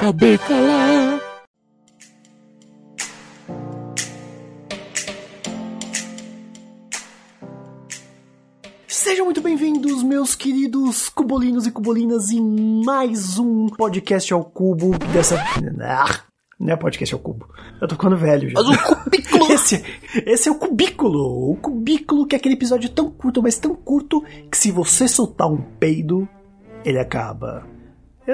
Acabei calar. Sejam muito bem-vindos, meus queridos cubolinos e cubolinas, em mais um podcast ao cubo dessa. Ah, não é podcast ao cubo. Eu tô ficando velho já. Mas o cubículo! Esse, esse é o cubículo. O cubículo que é aquele episódio tão curto, mas tão curto, que se você soltar um peido, ele acaba.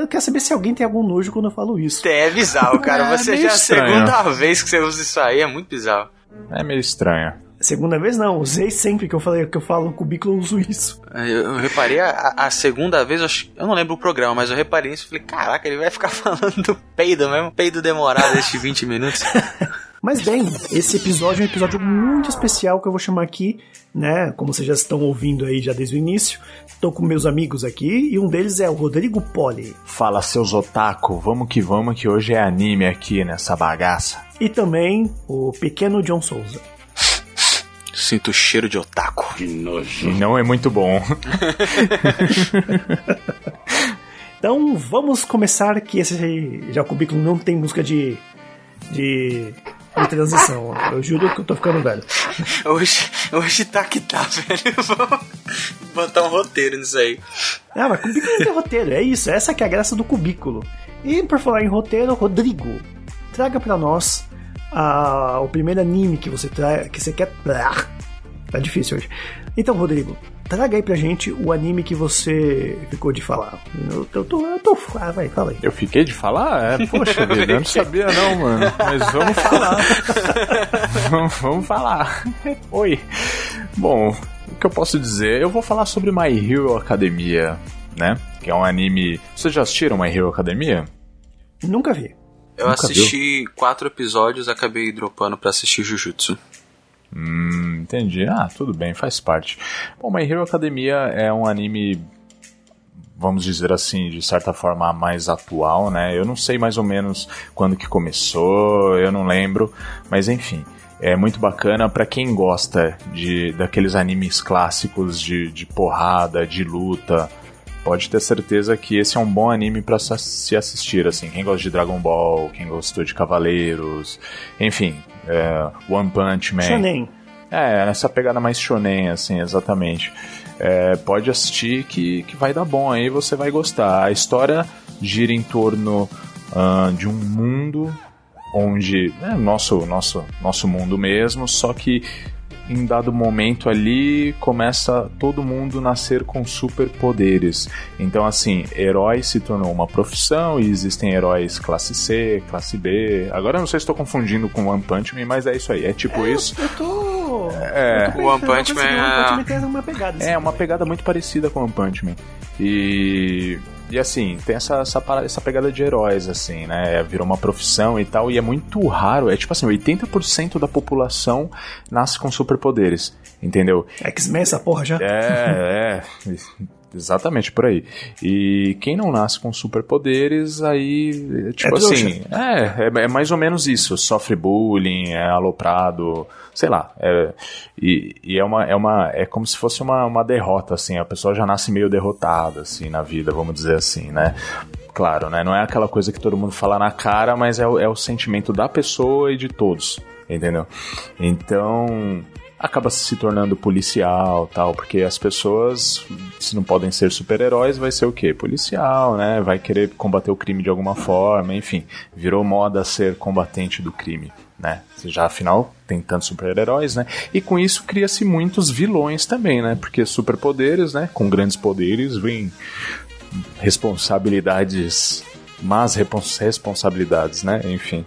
Eu quero saber se alguém tem algum nojo quando eu falo isso. É bizarro, cara. É, Você meio já é a segunda vez que você usa isso aí, é muito bizarro. É meio estranho. Segunda vez não, usei sempre que eu falei que eu falo cubículo, eu uso isso. Eu, eu reparei a, a segunda vez, eu, acho- eu não lembro o programa, mas eu reparei isso e falei, caraca, ele vai ficar falando do peido mesmo, peido demorado esses 20 minutos. Mas bem, esse episódio é um episódio muito especial que eu vou chamar aqui, né? Como vocês já estão ouvindo aí já desde o início. Estou com meus amigos aqui e um deles é o Rodrigo Poli. Fala, seus otaku, vamos que vamos, que hoje é anime aqui nessa bagaça. E também o pequeno John Souza. Sinto o cheiro de otaku. E não é muito bom. Então vamos começar que esse já o cubículo não tem música de de, de transição. Eu juro que eu tô ficando velho. Hoje, hoje tá que tá, velho. Vamos botar um roteiro nisso aí. Ah, mas cubículo não tem roteiro, é isso, essa que é a graça do cubículo. E por falar em roteiro, Rodrigo, traga pra nós o primeiro anime que você tra que você quer. Ah, tá difícil hoje. Então, Rodrigo, traga aí pra gente o anime que você ficou de falar. Eu, eu tô. Eu tô ah, vai, fala aí. Eu fiquei de falar? É, poxa vida, eu não sabia não, mano. Mas vamos falar. vamos, vamos falar. Oi. Bom, o que eu posso dizer? Eu vou falar sobre My Hero Academia, né? Que é um anime... Vocês já assistiram My Hero Academia? Nunca vi. Eu Nunca assisti quatro episódios, acabei dropando pra assistir Jujutsu. Hum, entendi. Ah, tudo bem, faz parte. Bom, My Hero Academia é um anime, vamos dizer assim, de certa forma mais atual, né? Eu não sei mais ou menos quando que começou, eu não lembro, mas enfim. É muito bacana pra quem gosta de daqueles animes clássicos de, de porrada, de luta. Pode ter certeza que esse é um bom anime se se assistir, assim. Quem gosta de Dragon Ball, quem gostou de Cavaleiros, enfim, é, One Punch Man. Shonen. É, essa pegada mais shonen, assim, exatamente. É, pode assistir que, que vai dar bom aí, você vai gostar. A história gira em torno ah, de um mundo onde é nosso, nosso, nosso mundo mesmo, só que em dado momento ali começa todo mundo nascer com superpoderes. Então, assim, herói se tornou uma profissão e existem heróis classe C, classe B. Agora eu não sei se estou confundindo com One Punch Man, mas é isso aí. É tipo isso. Eu tô. É. O One Punch Man o One é- Punch Man tem uma pegada. assim. É uma pegada muito parecida com One Punch Man. E, e assim, tem essa, essa, parada- essa pegada de heróis, assim, né? Virou uma profissão e tal, e é muito raro. É tipo assim, 80% da população nasce com superpoderes, entendeu? X-Men essa porra já. É, é. Exatamente, por aí. E quem não nasce com superpoderes, aí, tipo É assim, é, é, é mais ou menos isso. Sofre bullying, é aloprado, sei lá. É, e e é, uma, é, uma, é como se fosse uma, uma derrota, assim. A pessoa já nasce meio derrotada, assim, na vida, vamos dizer assim, né? Claro, né? Não é aquela coisa que todo mundo fala na cara, mas é, o- é o sentimento da pessoa e de todos, entendeu? Então, acaba se tornando policial tal, porque as pessoas, se não podem ser super-heróis, vai ser o quê? Policial, né? Vai querer combater o crime de alguma forma, enfim, virou moda ser combatente do crime. Né? Já afinal tem tantos super-heróis, né? E com isso cria-se muitos vilões também, né? Porque superpoderes, né? Com grandes poderes vem responsabilidades más responsabilidades, né? Enfim.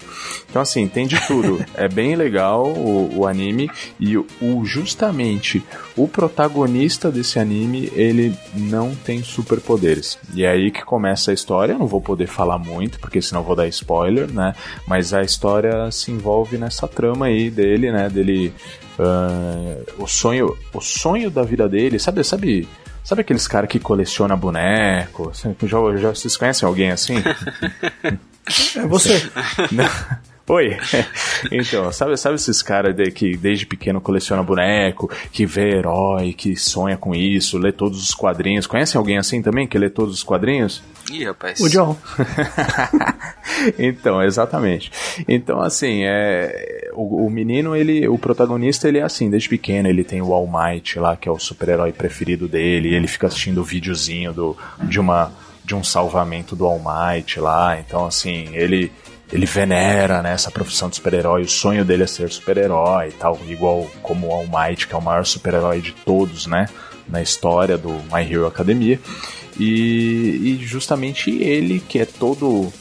Então, assim, tem de tudo. é bem legal o, o anime e o, o- justamente o protagonista desse anime, ele não tem superpoderes. E é aí que começa a história. Eu não vou poder falar muito, porque senão vou dar spoiler, né? Mas a história se envolve nessa trama aí dele, né? Dele. ah, o sonho o sonho da vida dele, sabe, sabe Sabe aqueles caras que coleciona boneco? Já, já, vocês conhecem alguém assim? É você. Oi. Então, sabe, sabe esses caras de- que desde pequeno coleciona boneco, que vê herói, que sonha com isso, lê todos os quadrinhos. Conhecem alguém assim também que lê todos os quadrinhos? Ih, rapaz. O John. então, exatamente. Então, assim, é, o, o, menino, ele, o protagonista, ele é assim, desde pequeno, ele tem o All Might lá, que é o super-herói preferido dele, ele fica assistindo o videozinho do, de uma de um salvamento do All Might lá, então assim, ele ele venera né, essa profissão de super-herói, o sonho dele é ser super-herói e tal, igual como o All Might, que é o maior super-herói de todos, né, na história do My Hero Academia. E, e justamente ele, que é todo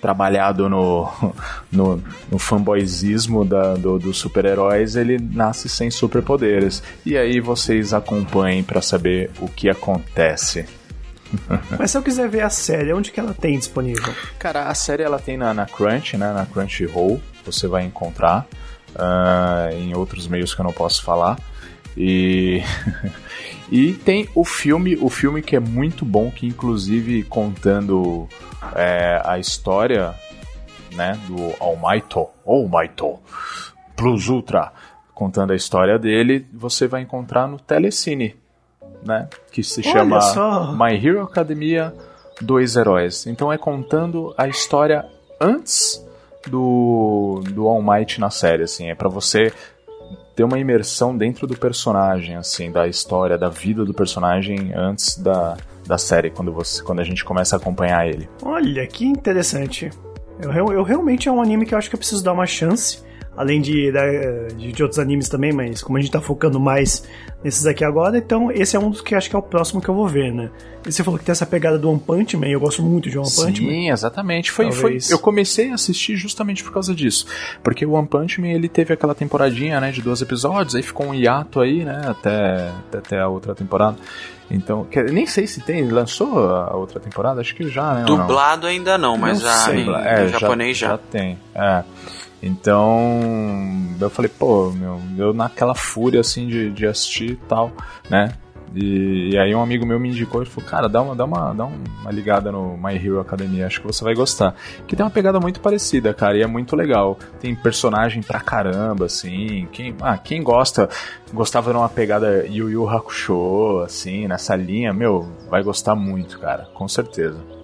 trabalhado no, no, no fanboyzismo da, do, dos super-heróis, ele nasce sem superpoderes. E aí vocês acompanhem para saber o que acontece. Mas se eu quiser ver a série, onde que ela tem disponível? Cara, a série ela tem na, na Crunch, né? Na Crunchyroll, você vai encontrar. Uh, em outros meios que eu não posso falar. E E tem o filme, o filme que é muito bom, que inclusive contando é, a história né, do Almighty, Almighty Plus Ultra, contando a história dele, você vai encontrar no Telecine, né? Que se Olha chama só. My Hero Academia Dois Heróis. Então é contando a história antes do, do All Might na série, assim. É para você ter uma imersão dentro do personagem, assim, da história, da vida do personagem antes da, da série, quando, você, quando a gente começa a acompanhar ele. Olha, que interessante. Eu, eu realmente é um anime que eu acho que eu preciso dar uma chance além de, de, de, outros animes também, mas como a gente tá focando mais nesses aqui agora, então esse é um dos que acho que é o próximo que eu vou ver, né? E você falou que tem essa pegada do One Punch Man, eu gosto muito de One Punch Man. Sim, exatamente. Foi, foi, eu comecei a assistir justamente por causa disso, porque o One Punch Man ele teve aquela temporadinha, né, de dois episódios, aí ficou um hiato aí, né, até, até a outra temporada. Então, nem sei se tem, lançou a outra temporada, acho que já, né? Dublado ainda não, mas não sei, a, é, japonês já, já. já tem. É. Então, eu falei, pô, meu, eu naquela fúria assim de, de assistir e tal, né? E, e, aí um amigo meu me indicou e falou, cara, dá uma, dá, uma, dá uma ligada no My Hero Academia, acho que você vai gostar. Que tem uma pegada muito parecida, cara, e é muito legal. Tem personagem pra caramba, assim. Quem, ah, quem gosta, gostava de uma pegada Yu Yu Hakusho, assim, nessa linha, meu, vai gostar muito, cara, com certeza.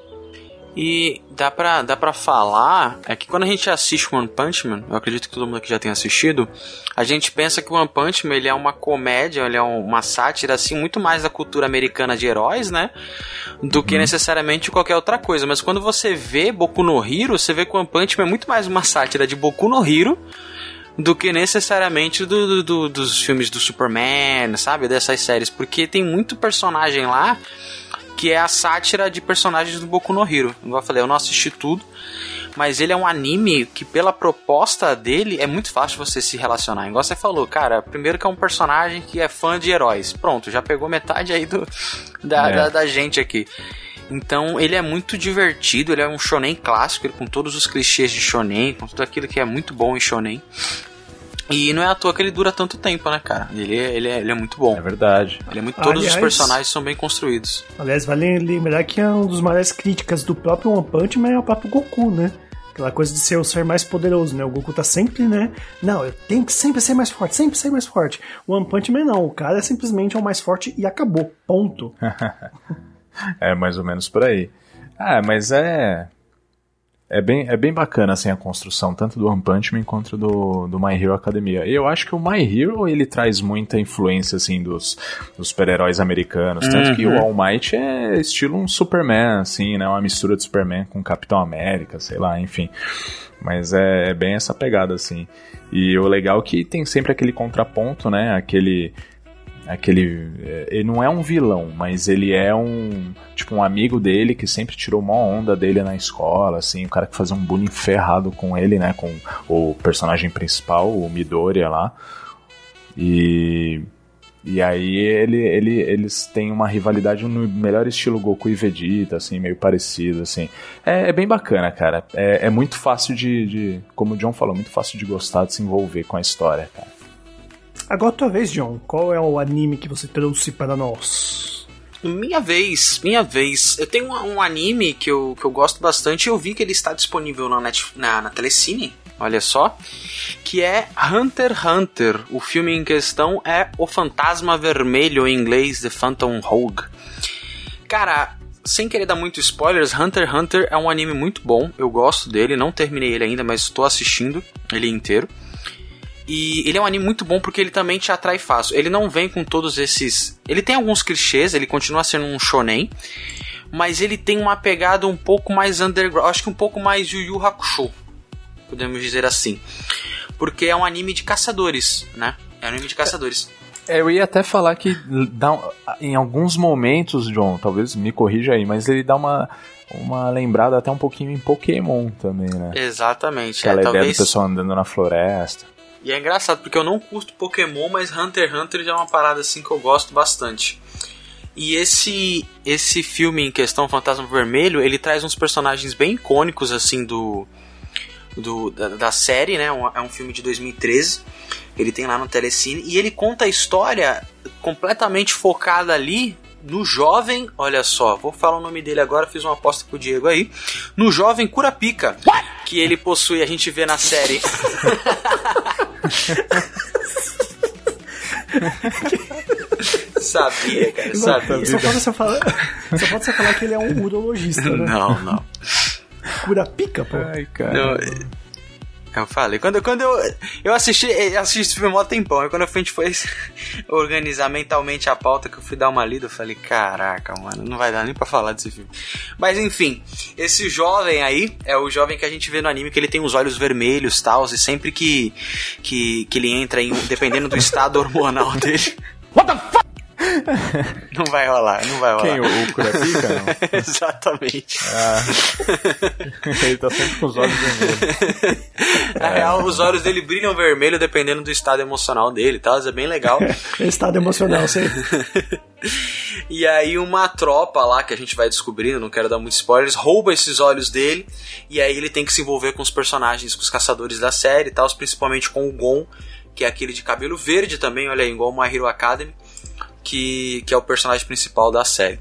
E dá pra, dá pra falar é que quando a gente assiste One Punch Man, eu acredito que todo mundo aqui já tenha assistido, a gente pensa que o One Punch Man ele é uma comédia, ele é uma sátira assim muito mais da cultura americana de heróis, né? Do que uhum. necessariamente qualquer outra coisa. Mas quando você vê Boku no Hero, você vê que o One Punch Man é muito mais uma sátira de Boku no Hero do que necessariamente do, do, do, dos filmes do Superman, sabe? Dessas séries. Porque tem muito personagem lá que é a sátira de personagens do Boku no Hero. Como eu falei, eu não assisti tudo, mas ele é um anime que, pela proposta dele, é muito fácil você se relacionar. Igual você falou, cara, primeiro que é um personagem que é fã de heróis. Pronto, já pegou metade aí do, da, é. da, da gente aqui. Então ele é muito divertido, ele é um shonen clássico, ele, com todos os clichês de shonen, com tudo aquilo que é muito bom em shonen. E não é à toa que ele dura tanto tempo, né, cara? Ele, é, ele, é, ele é muito bom. É verdade. Ele é muito, todos aliás, os personagens são bem construídos. Aliás, vale lembrar que é um dos maiores críticas do próprio One Punch Man é o próprio Goku, né? Aquela coisa de ser o ser mais poderoso, né? O Goku tá sempre, né? Não, eu tenho que sempre ser mais forte, sempre ser mais forte. O One Punch Man não, o cara é simplesmente o mais forte e acabou. Ponto. é mais ou menos por aí. Ah, mas é. É bem, é bem bacana assim a construção, tanto do One Punch Man quanto do, do My Hero Academia. E eu acho que o My Hero ele traz muita influência assim dos, dos super-heróis americanos, tanto uhum. que o uhum. All Might é estilo um Superman, assim, né, uma mistura de Superman com Capitão América, sei lá, enfim. Mas é, é bem essa pegada assim. E o legal é que tem sempre aquele contraponto, né, aquele aquele é, ele não é um vilão, mas ele é um tipo um amigo dele que sempre tirou uma onda dele na escola, assim, o cara que fazia um bullying ferrado com ele, né, com o personagem principal, o Midoriya lá. E e aí ele, ele, eles têm uma rivalidade no melhor estilo Goku e Vegeta, assim, meio parecido, assim. É, é bem bacana, cara. É, é muito fácil de, de, como o John falou, muito fácil de gostar, de se envolver com a história, cara. Agora tua vez, John. Qual é o anime que você trouxe para nós? Minha vez, minha vez. Eu tenho um, um anime que eu, que eu gosto bastante. Eu vi que ele está disponível na, Net, na, na Telecine. Olha só. Que é Hunter x Hunter. O filme em questão é O Fantasma Vermelho, em inglês, The Phantom Rogue. Cara, sem querer dar muito spoilers, Hunter x Hunter é um anime muito bom. Eu gosto dele, não terminei ele ainda, mas estou assistindo ele inteiro. E ele é um anime muito bom porque ele também te atrai fácil. Ele não vem com todos esses. Ele tem alguns clichês, ele continua sendo um shonen, mas ele tem uma pegada um pouco mais underground, acho que um pouco mais Yu Yu Hakusho, podemos dizer assim. Porque é um anime de caçadores, né? É um anime de caçadores. É, eu ia até falar que dá, em alguns momentos, John, talvez me corrija aí, mas ele dá uma, uma lembrada até um pouquinho em Pokémon também, né? Exatamente. Aquela é, ideia talvez... do pessoal andando na floresta. E é engraçado, porque eu não curto Pokémon, mas Hunter x Hunter já é uma parada assim que eu gosto bastante. E esse esse filme em questão, Fantasma Vermelho, ele traz uns personagens bem icônicos assim do, do da, da série, né? É um filme de 2013. Ele tem lá no Telecine e ele conta a história completamente focada ali no jovem, olha só, vou falar o nome dele agora, fiz uma aposta com o Diego aí, no jovem Curapica, que ele possui, a gente vê na série. sabia, cara, sabia. Só falta, você falar, só falta você falar que ele é um urologista, né? Não, não. Curapica, pô. Ai, cara. Não, eu falei, quando, quando eu, eu assisti, assisti esse filme há um tempão, e quando a gente foi organizar mentalmente a pauta, que eu fui dar uma lida, eu falei, caraca, mano, não vai dar nem pra falar desse filme. Mas enfim, esse jovem aí, é o jovem que a gente vê no anime, que ele tem os olhos vermelhos e tal, e sempre que, que, que ele entra em, dependendo do estado hormonal dele... What the fuck? Não vai rolar, não vai rolar. Quem? O, o Curapica? Não? Exatamente. Ah. Ele tá sempre com os olhos vermelhos. Na real, os olhos dele brilham vermelho dependendo do estado emocional dele, tá? Isso é bem legal. estado emocional, sei. e aí uma tropa lá que a gente vai descobrindo, não quero dar muitos spoilers, rouba esses olhos dele e aí ele tem que se envolver com os personagens, com os caçadores da série e tal, principalmente com o Gon, que é aquele de cabelo verde também, olha aí, igual o My Hero Academy que, que é o personagem principal da série.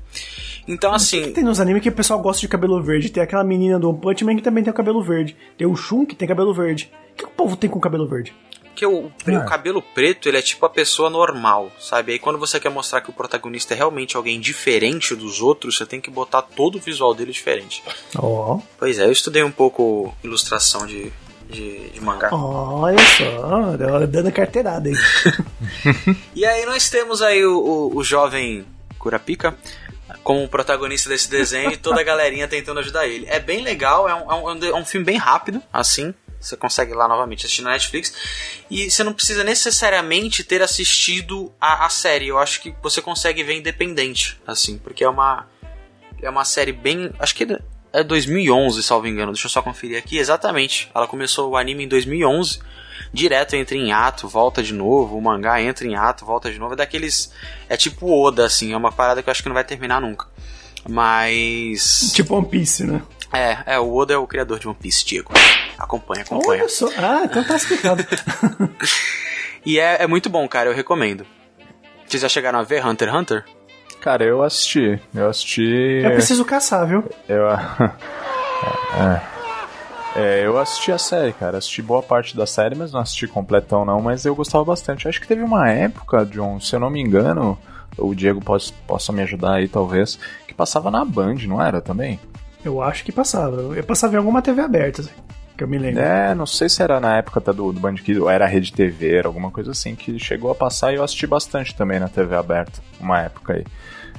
Então, assim. Que tem nos animes que o pessoal gosta de cabelo verde. Tem aquela menina do One Punch Man que também tem o cabelo verde. Tem o Shun que tem cabelo verde. O que o povo tem com cabelo verde? Porque o, o cabelo preto, ele é tipo a pessoa normal, sabe? Aí quando você quer mostrar que o protagonista é realmente alguém diferente dos outros, você tem que botar todo o visual dele diferente. Ó. Oh. Pois é, eu estudei um pouco ilustração de, de, de mangá. Olha só, dando carteirada aí. e aí nós temos aí o, o, o jovem Kurapika como protagonista desse desenho e toda a galerinha tentando ajudar ele. É bem legal, é um, é um, é um filme bem rápido, assim. Você consegue lá novamente assistir na Netflix. E você não precisa necessariamente ter assistido a, a série. Eu acho que você consegue ver independente, assim, porque é uma. É uma série bem. Acho que é 2011, salvo engano. Deixa eu só conferir aqui. Exatamente. Ela começou o anime em 2011. Direto entra em ato, volta de novo. O mangá entra em ato, volta de novo. É daqueles. É tipo Oda, assim. É uma parada que eu acho que não vai terminar nunca. Mas. Tipo One Piece, né? É, é, o Oda é o criador de One Piece, Diego. Acompanha, acompanha. Olha só. Ah, então tá explicado. e é, é muito bom, cara, eu recomendo. Vocês já chegaram a ver Hunter x Hunter? Cara, eu assisti. Eu assisti. Eu preciso caçar, viu? Eu. é. É, eu assisti a série, cara. Assisti boa parte da série, mas não assisti completão, não. Mas eu gostava bastante. Acho que teve uma época, John, se eu não me engano, o Diego possa, possa me ajudar aí, talvez, que passava na Band, não era também? Eu acho que passava. Eu passava em alguma TV aberta, assim, que eu me lembro. É, não sei se era na época até do, do Band Kids, ou era Rede TV, era alguma coisa assim, que chegou a passar e eu assisti bastante também na TV aberta, uma época aí.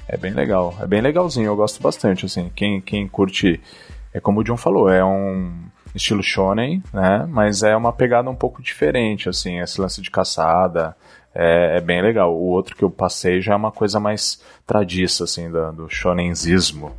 É bem legal, é bem legalzinho, eu gosto bastante, assim. Quem, quem curte, é como o John falou, é um estilo shonen, né? Mas é uma pegada um pouco diferente, assim, esse lance de caçada, é, é, bem legal. O outro que eu passei já é uma coisa mais tradiça, assim, do, do shonenzismo.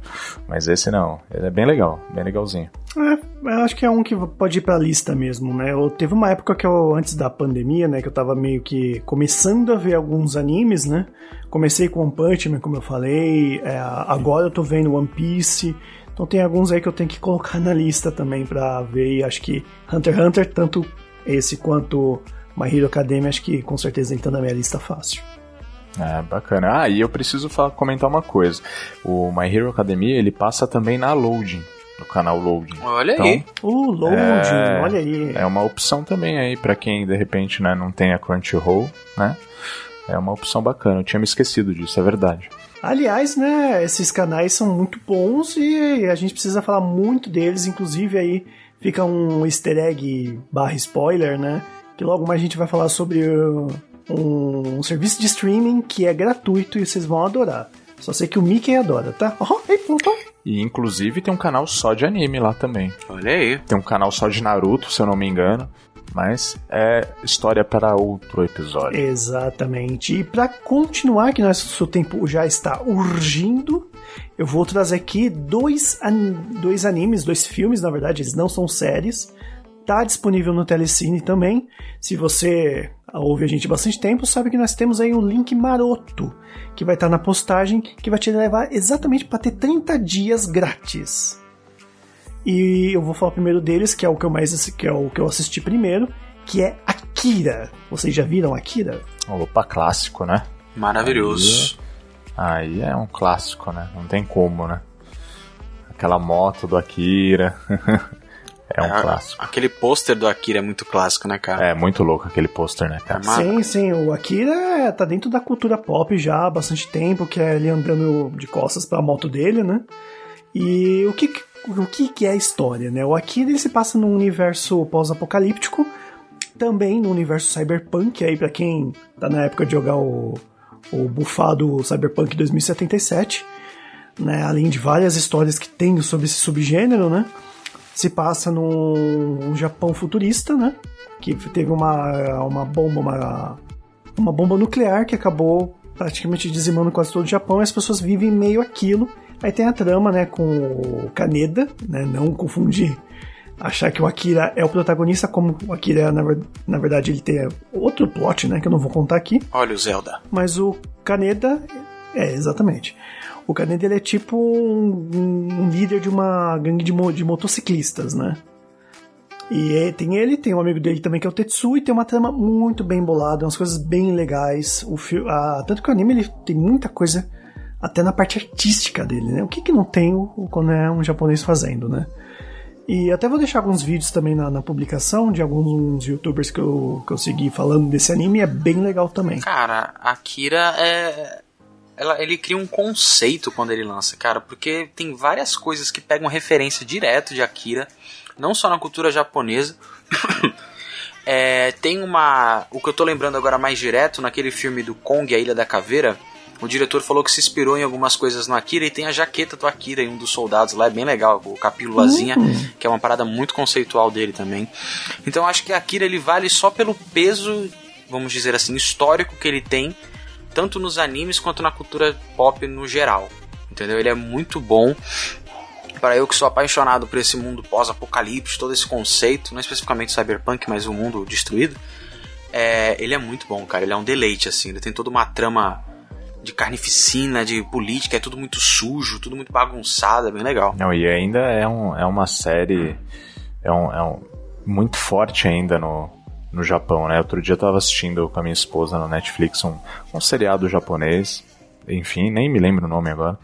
Mas esse não, ele é bem legal, bem legalzinho. É, eu acho que é um que pode ir pra lista mesmo, né? Eu, teve uma época que eu, antes da pandemia, né, que eu tava meio que começando a ver alguns animes, né? Comecei com One Punch Man, como eu falei, é, agora eu tô vendo One Piece, então tem alguns aí que eu tenho que colocar na lista também pra ver, e acho que Hunter x Hunter, tanto esse quanto My Hero Academia, acho que com certeza entra na minha lista fácil. É, bacana. Ah, e eu preciso falar, comentar uma coisa. O My Hero Academia, ele passa também na Loading, no canal Loading. Olha então, aí. O Loading, é, olha aí. É uma opção também aí para quem de repente né, não tem a Crunchyroll, né? É uma opção bacana. Eu tinha me esquecido disso, é verdade. Aliás, né, esses canais são muito bons e a gente precisa falar muito deles, inclusive aí fica um easter egg barra spoiler, né? Que logo mais a gente vai falar sobre uh, um, um serviço de streaming que é gratuito e vocês vão adorar. Só sei que o Mickey adora, tá? Oh, ei, voltou. E inclusive tem um canal só de anime lá também. Olha aí. Tem um canal só de Naruto, se eu não me engano. Mas é história para outro episódio. Exatamente. E para continuar, que nosso tempo já está urgindo, eu vou trazer aqui dois, an dois animes, dois filmes, na verdade, eles não são séries. Tá disponível no Telecine também. Se você ouve a gente há bastante tempo, sabe que nós temos aí um link maroto que vai estar na postagem, que vai te levar exatamente para ter 30 dias grátis. E eu vou falar primeiro deles, que é o que eu mais que é o que eu assisti primeiro, que é Akira. Vocês já viram Akira? Opa, clássico, né? Maravilhoso. Aí, aí é um clássico, né? Não tem como, né? Aquela moto do Akira. é um é, clássico. Aquele pôster do Akira é muito clássico, né, cara? É, muito louco aquele pôster, né, cara? Sim, sim. O Akira tá dentro da cultura pop já há bastante tempo, que é ele andando de costas pra moto dele, né? E o que, o que, que é a história, né? O Akira ele se passa num universo pós-apocalíptico, também no universo cyberpunk, aí para quem tá na época de jogar o, o bufado Cyberpunk 2077, né? Além de várias histórias que tem sobre esse subgênero, né? Se passa num Japão futurista, né? Que teve uma, uma bomba, uma, uma bomba nuclear que acabou praticamente dizimando quase todo o Japão e as pessoas vivem meio aquilo Aí tem a trama, né, com o Kaneda, né, não confundir, achar que o Akira é o protagonista, como o Akira, na, na verdade, ele tem outro plot, né, que eu não vou contar aqui. Olha o Zelda. Mas o Kaneda, é, exatamente. O Kaneda, ele é tipo um, um líder de uma gangue de, mo de motociclistas, né. E é, tem ele, tem um amigo dele também que é o Tetsu, e tem uma trama muito bem bolada, umas coisas bem legais. O a, tanto que o anime ele tem muita coisa até na parte artística dele, né? O que, que não tem o, quando é um japonês fazendo, né? E até vou deixar alguns vídeos também na, na, publicação de alguns youtubers que eu, que eu segui falando desse anime, é bem legal também. Cara, Akira é. Ela, ele cria um conceito quando ele lança, cara, porque tem várias coisas que pegam referência direto de Akira, não só na cultura japonesa. é, tem uma. O que eu tô lembrando agora mais direto, naquele filme do Kong, A Ilha da Caveira, o diretor falou que se inspirou em algumas coisas no Akira e tem a jaqueta do Akira em um dos soldados lá, é bem legal, o capílulazinha, uhum. que é uma parada muito conceitual dele também. Então acho que Akira ele vale só pelo peso, vamos dizer assim, histórico que ele tem, tanto nos animes quanto na cultura pop no geral. Entendeu? Ele é muito bom. Para eu que sou apaixonado por esse mundo pós-apocalipse, todo esse conceito, não especificamente cyberpunk, mas o mundo destruído, é, ele é muito bom, cara. Ele é um deleite, assim. Ele tem toda uma trama de carnificina, de política, é tudo muito sujo, tudo muito bagunçado, é bem legal. Não, e ainda é, um, é uma série é um, é um, muito forte ainda no, no Japão, né? Outro dia eu tava assistindo com a minha esposa na Netflix um, um seriado japonês, enfim, nem me lembro o nome agora.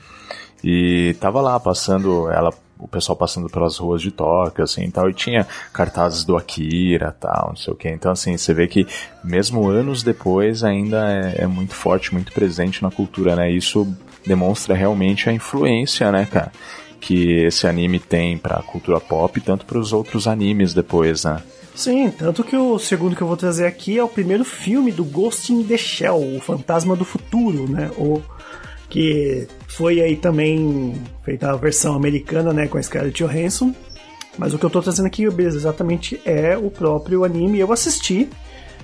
E tava lá passando, ela o pessoal passando pelas ruas de Tóquio, assim, tal, e tinha cartazes do Akira, tal, não sei o que. Então, assim, você vê que mesmo anos depois ainda é, é muito forte, muito presente na cultura, né? Isso demonstra realmente a influência, né, cara, que esse anime tem pra cultura pop, tanto para os outros animes depois, né? Sim, tanto que o segundo que eu vou trazer aqui é o primeiro filme do Ghost in the Shell, o Fantasma do Futuro, né? O que foi aí também feita a versão americana, né, com a Scarlett Johansson. Mas o que eu tô trazendo aqui exatamente é o próprio anime. Eu assisti,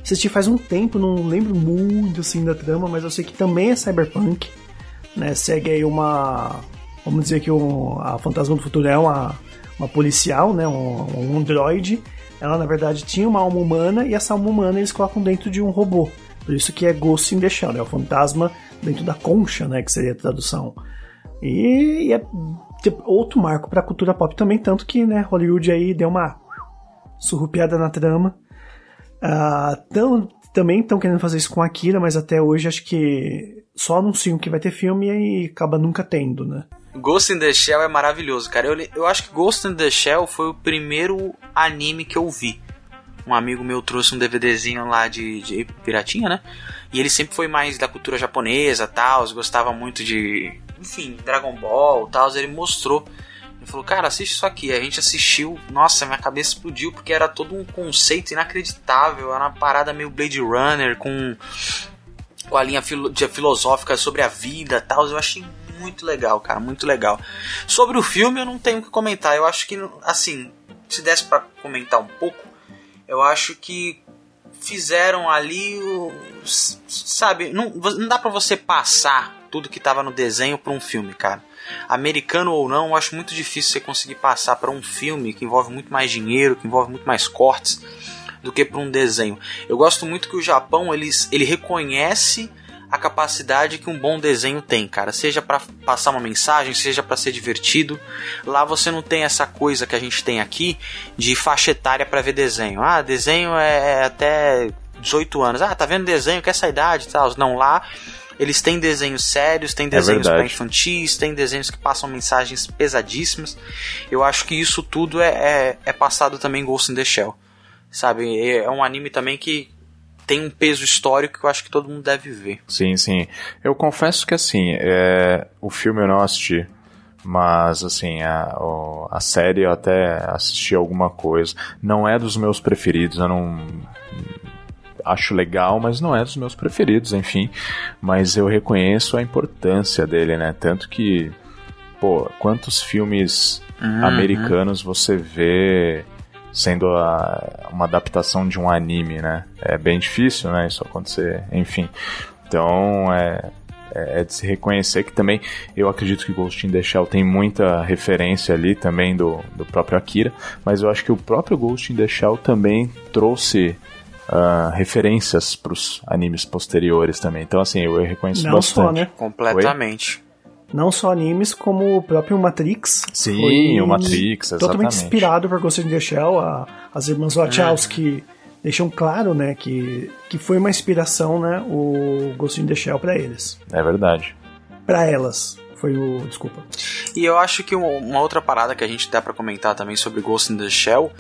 assisti faz um tempo, não lembro muito assim da trama, mas eu sei que também é cyberpunk, né? Segue aí uma, vamos dizer que um, a Fantasma do Futuro é uma, uma policial, né? Um, um androide. Ela na verdade tinha uma alma humana e essa alma humana eles colocam dentro de um robô. Por isso que é Ghost in the Shell, é o fantasma dentro da concha, né, que seria a tradução. E, é tipo, outro marco para a cultura pop também, tanto que, né, Hollywood aí deu uma surrupiada na trama. Uh, tão, também estão querendo fazer isso com Akira, mas até hoje acho que só anunciam que vai ter filme e acaba nunca tendo, né? Ghost in the Shell é maravilhoso, cara. Eu, eu acho que Ghost in the Shell foi o primeiro anime que eu vi um amigo meu trouxe um DVDzinho lá de, de Piratinha, né? E ele sempre foi mais da cultura japonesa, tal, gostava muito de, enfim, Dragon Ball, tal, ele mostrou. Ele falou, cara, assiste isso aqui. A gente assistiu, nossa, minha cabeça explodiu porque era todo um conceito inacreditável, era uma parada meio Blade Runner com com a linha filo filosófica sobre a vida, tal. Eu achei muito legal, cara, muito legal. Sobre o filme eu não tenho o que comentar. Eu acho que assim, se desse para comentar um pouco, eu acho que fizeram ali, sabe, não, não dá para você passar tudo que tava no desenho para um filme, cara. Americano ou não, eu acho muito difícil você conseguir passar para um filme que envolve muito mais dinheiro, que envolve muito mais cortes do que para um desenho. Eu gosto muito que o Japão ele, ele reconhece a capacidade que um bom desenho tem, cara. Seja para passar uma mensagem, seja para ser divertido. Lá você não tem essa coisa que a gente tem aqui de faixa etária para ver desenho. Ah, desenho é até 18 anos. Ah, tá vendo desenho, que essa idade tal. Não, lá eles têm desenhos sérios, têm é desenhos é para infantis, têm desenhos que passam mensagens pesadíssimas. Eu acho que isso tudo é, é, é passado também em Ghost in the Shell. Sabe? É um anime também que tem um peso histórico que eu acho que todo mundo deve ver. Sim, sim. Eu confesso que assim, é, o filme eu não assisti, mas assim, a, a série eu até assisti alguma coisa. Não é dos meus preferidos, eu não acho legal, mas não é dos meus preferidos, enfim. Mas eu reconheço a importância dele, né? Tanto que, pô, quantos filmes uhum. americanos você vê sendo a, uma adaptação de um anime, né? É bem difícil, né? Isso acontecer, enfim. Então, é, é, é de se reconhecer que também eu acredito que Ghost in the Shell tem muita referência ali também do, do próprio Akira, mas eu acho que o próprio Ghost in the Shell também trouxe uh, referências para os animes posteriores também. Então, assim, eu reconheço Não bastante. Só, né? Completamente. Oi? Não só animes, como o próprio Matrix. Sim, o Matrix, exatamente. Totalmente inspirado por Ghost in the Shell. A, as irmãs Wachowski é. deixam claro, né, que, que foi uma inspiração, né, o Ghost in the Shell para eles. É verdade. Para elas. Foi o. Desculpa. E eu acho que uma outra parada que a gente dá para comentar também sobre Ghost in the Shell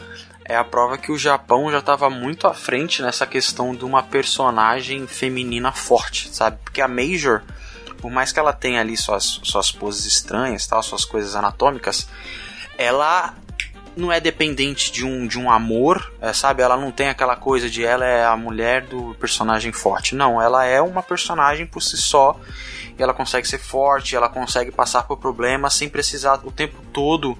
é a prova que o Japão já estava muito à frente nessa questão de uma personagem feminina forte, sabe? Porque a Major por mais que ela tenha ali suas, suas poses estranhas, tal, suas coisas anatômicas, ela não é dependente de um, de um amor, é, sabe? Ela não tem aquela coisa de ela é a mulher do personagem forte. Não, ela é uma personagem por si só. E ela consegue ser forte, ela consegue passar por problemas sem precisar o tempo todo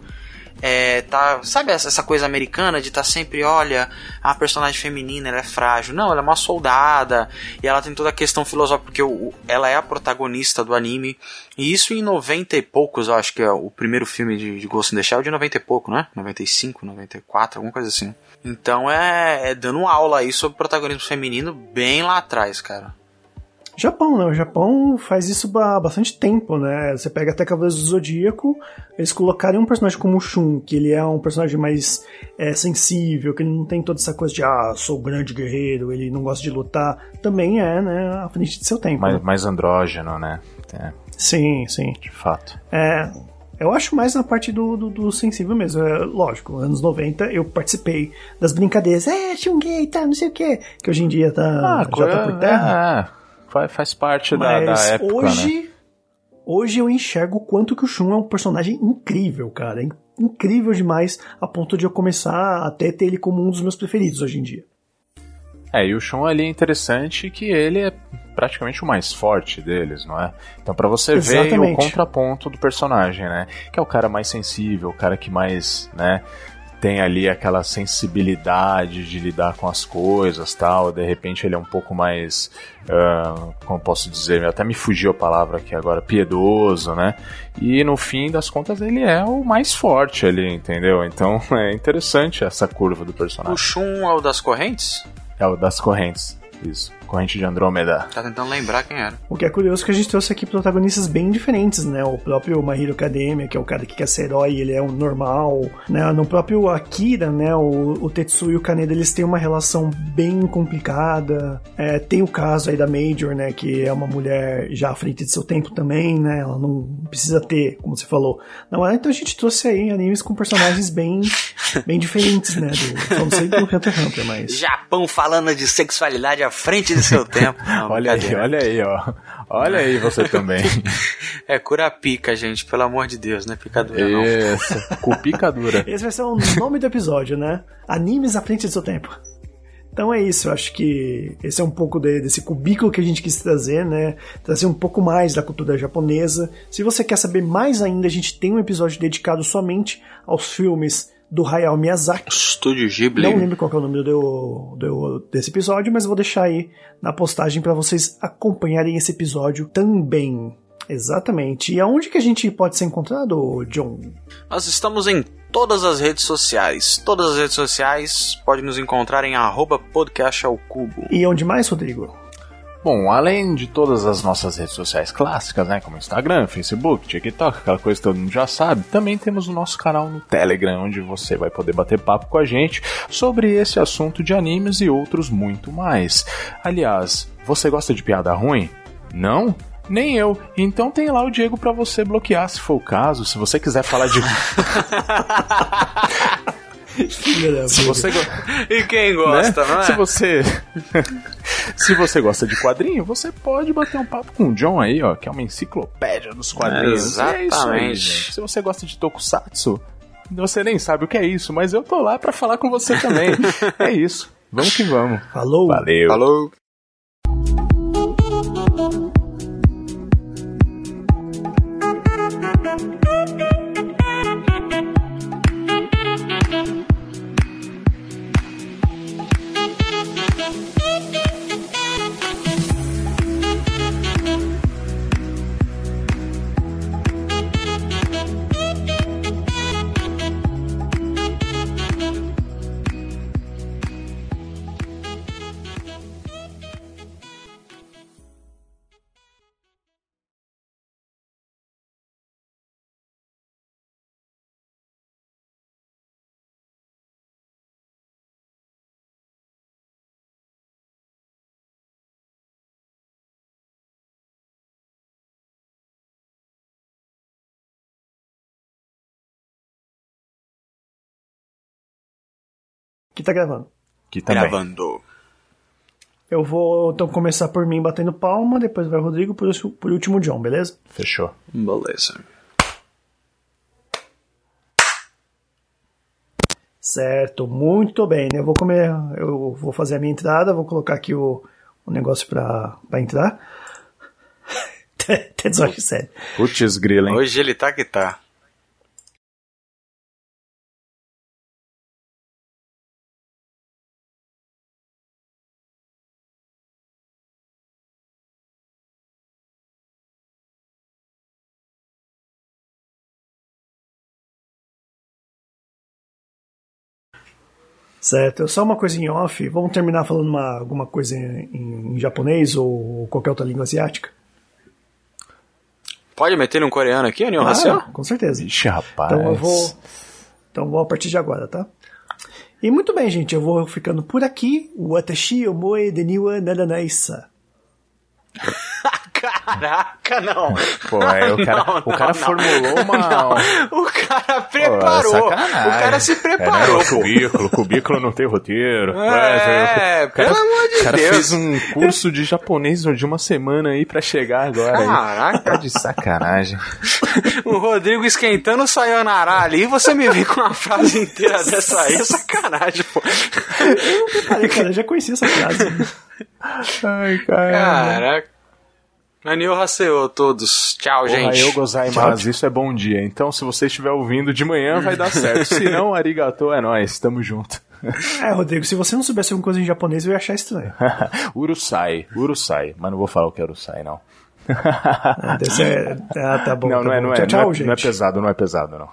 é, tá, sabe essa, essa coisa americana de estar tá sempre, olha, a personagem feminina ela é frágil. Não, ela é uma soldada e ela tem toda a questão filosófica, porque o, ela é a protagonista do anime. E isso em 90 e poucos, eu acho que é o primeiro filme de, de Ghost in the Shell de 90 e pouco, né? 95, 94, alguma coisa assim. Então é, é dando aula aí sobre protagonismo feminino bem lá atrás, cara. Japão, né? O Japão faz isso há bastante tempo, né? Você pega até Cavaleiros do Zodíaco, eles colocarem um personagem como o Shun, que ele é um personagem mais é, sensível, que ele não tem toda essa coisa de, ah, sou grande guerreiro, ele não gosta de lutar, também é, né, à frente de seu tempo. Mais, né? mais andrógeno, né? É. Sim, sim. De fato. É, eu acho mais na parte do, do, do, sensível mesmo. É, lógico, anos 90 eu participei das brincadeiras, é, gay, tá, não sei o quê, que hoje em dia tá, ah, já tá por terra. É faz parte da, da, época, hoje, né? Hoje eu enxergo o quanto que o Shun é um personagem incrível, cara. É incrível demais a ponto de eu começar até ter ele como um dos meus preferidos hoje em dia. É, e o Shun ali é interessante que ele é praticamente o mais forte deles, não é? Então para você Exatamente. ver o contraponto do personagem, né? Que é o cara mais sensível, o cara que mais, né, tem ali aquela sensibilidade de lidar com as coisas tal. De repente ele é um pouco mais, uh, como posso dizer, até me fugiu a palavra aqui agora, piedoso, né? E no fim das contas ele é o mais forte ali, entendeu? Então é interessante essa curva do personagem. O Shun é o das correntes? É o das correntes. Isso. Corrente de Andrômeda. Tá tentando lembrar quem era. O que é curioso é que a gente trouxe aqui protagonistas bem diferentes, né? O próprio My Hero Academia, que é o cara que quer ser herói, ele é um normal, né? No próprio Akira, né? O, o Tetsuo e o Kaneda, eles têm uma relação bem complicada. É, tem o caso aí da Major, né? Que é uma mulher já à frente de seu tempo também, né? Ela não precisa ter, como você falou. Não é? Então a gente trouxe aí animes com personagens bem, bem diferentes, né? Do, não sei do Hunter x Hunter, mas... Japão falando de sexualidade à frente de seu tempo. Não, olha aí, olha aí, ó. Olha aí você também. É cura pica, gente, pelo amor de Deus, não é picadura não. Isso. Com picadura. Esse vai ser o nome do episódio, né? Animes à frente do seu tempo. Então é isso, eu acho que esse é um pouco de- desse cubículo que a gente quis trazer, né? Trazer um pouco mais da cultura japonesa. Se você quer saber mais ainda, a gente tem um episódio dedicado somente aos filmes do Hayao Miyazaki. Estúdio Ghibli. Não lembro qual é o nome do, do- desse episódio, mas vou deixar aí na postagem para vocês acompanharem esse episódio também. Exatamente. E aonde que a gente pode ser encontrado, John? Nós estamos em todas as redes sociais. Todas as redes sociais pode nos encontrar em arroba podcast ao cubo. E onde mais, Rodrigo? Bom, além de todas as nossas redes sociais clássicas, né, como Instagram, Facebook, TikTok, aquela coisa que todo mundo já sabe, também temos o nosso canal no Telegram, onde você vai poder bater papo com a gente sobre esse assunto de animes e outros muito mais. Aliás, você gosta de piada ruim? Não? Nem eu. Então tem lá o Diego pra você bloquear, se for o caso. Se você quiser falar de. se você go- E quem né? gosta, não é? Se você Se você gosta de quadrinho, você pode bater um papo com o John aí, ó, que é uma enciclopédia dos quadrinhos. É isso aí, Exatamente. gente. Se você gosta de tokusatsu, você nem sabe o que é isso, mas eu tô lá pra falar com você também. é isso. Vamos que vamos. Falou! Valeu. Falou. Que tá gravando. Que também. Gravando. Eu vou então começar por mim batendo palma, depois vai o Rodrigo, por, último- por último o John, beleza? Fechou. Beleza. Certo, muito bem. né? Eu vou comer, eu vou fazer a minha entrada, vou colocar aqui o, o negócio pra, pra entrar. Até desordem sério. Putz, grila, hein? Hoje ele tá que tá. Certo, só uma coisa em off. Vamos terminar falando uma, alguma coisa em, em japonês ou qualquer outra língua asiática? Pode meter um coreano aqui, Anil Raciel? Ah, com certeza. Ixi, rapaz. Então eu vou. Então vou a partir de agora, tá? E muito bem, gente, eu vou ficando por aqui. Watashi omoe de niwa naranaisa. Caraca, não. Pô, é, o cara, Não, o cara não, formulou uma. Não, o cara Pô, preparou. sacanagem. o cara se É, preparou, né, o pô. cubículo, o cubículo não tem roteiro. É, o cara, pelo amor de o cara Deus. fez um curso de japonês de uma semana aí pra chegar agora. aí. Caraca. Tá de sacanagem. O Rodrigo esquentando o sayonara ali e você me vem com uma frase inteira dessa aí, é sacanagem, pô. Aí, cara, eu já conhecia essa frase. Ai, cara. Caraca. Anil Haseo todos. Tchau, gente. eu gozaimasu, isso é bom dia. Então, se você estiver ouvindo de manhã, vai dar certo. Se não, arigato é nóis, tamo junto. É, Rodrigo, se você não soubesse alguma coisa em japonês, eu ia achar estranho. urusai, urusai. Mas não vou falar o que é urusai, não. Ser- Ah, tá bom. não, tá não é, bom. não é, Tchau, tchau, não é, gente. não é pesado, não é pesado, não.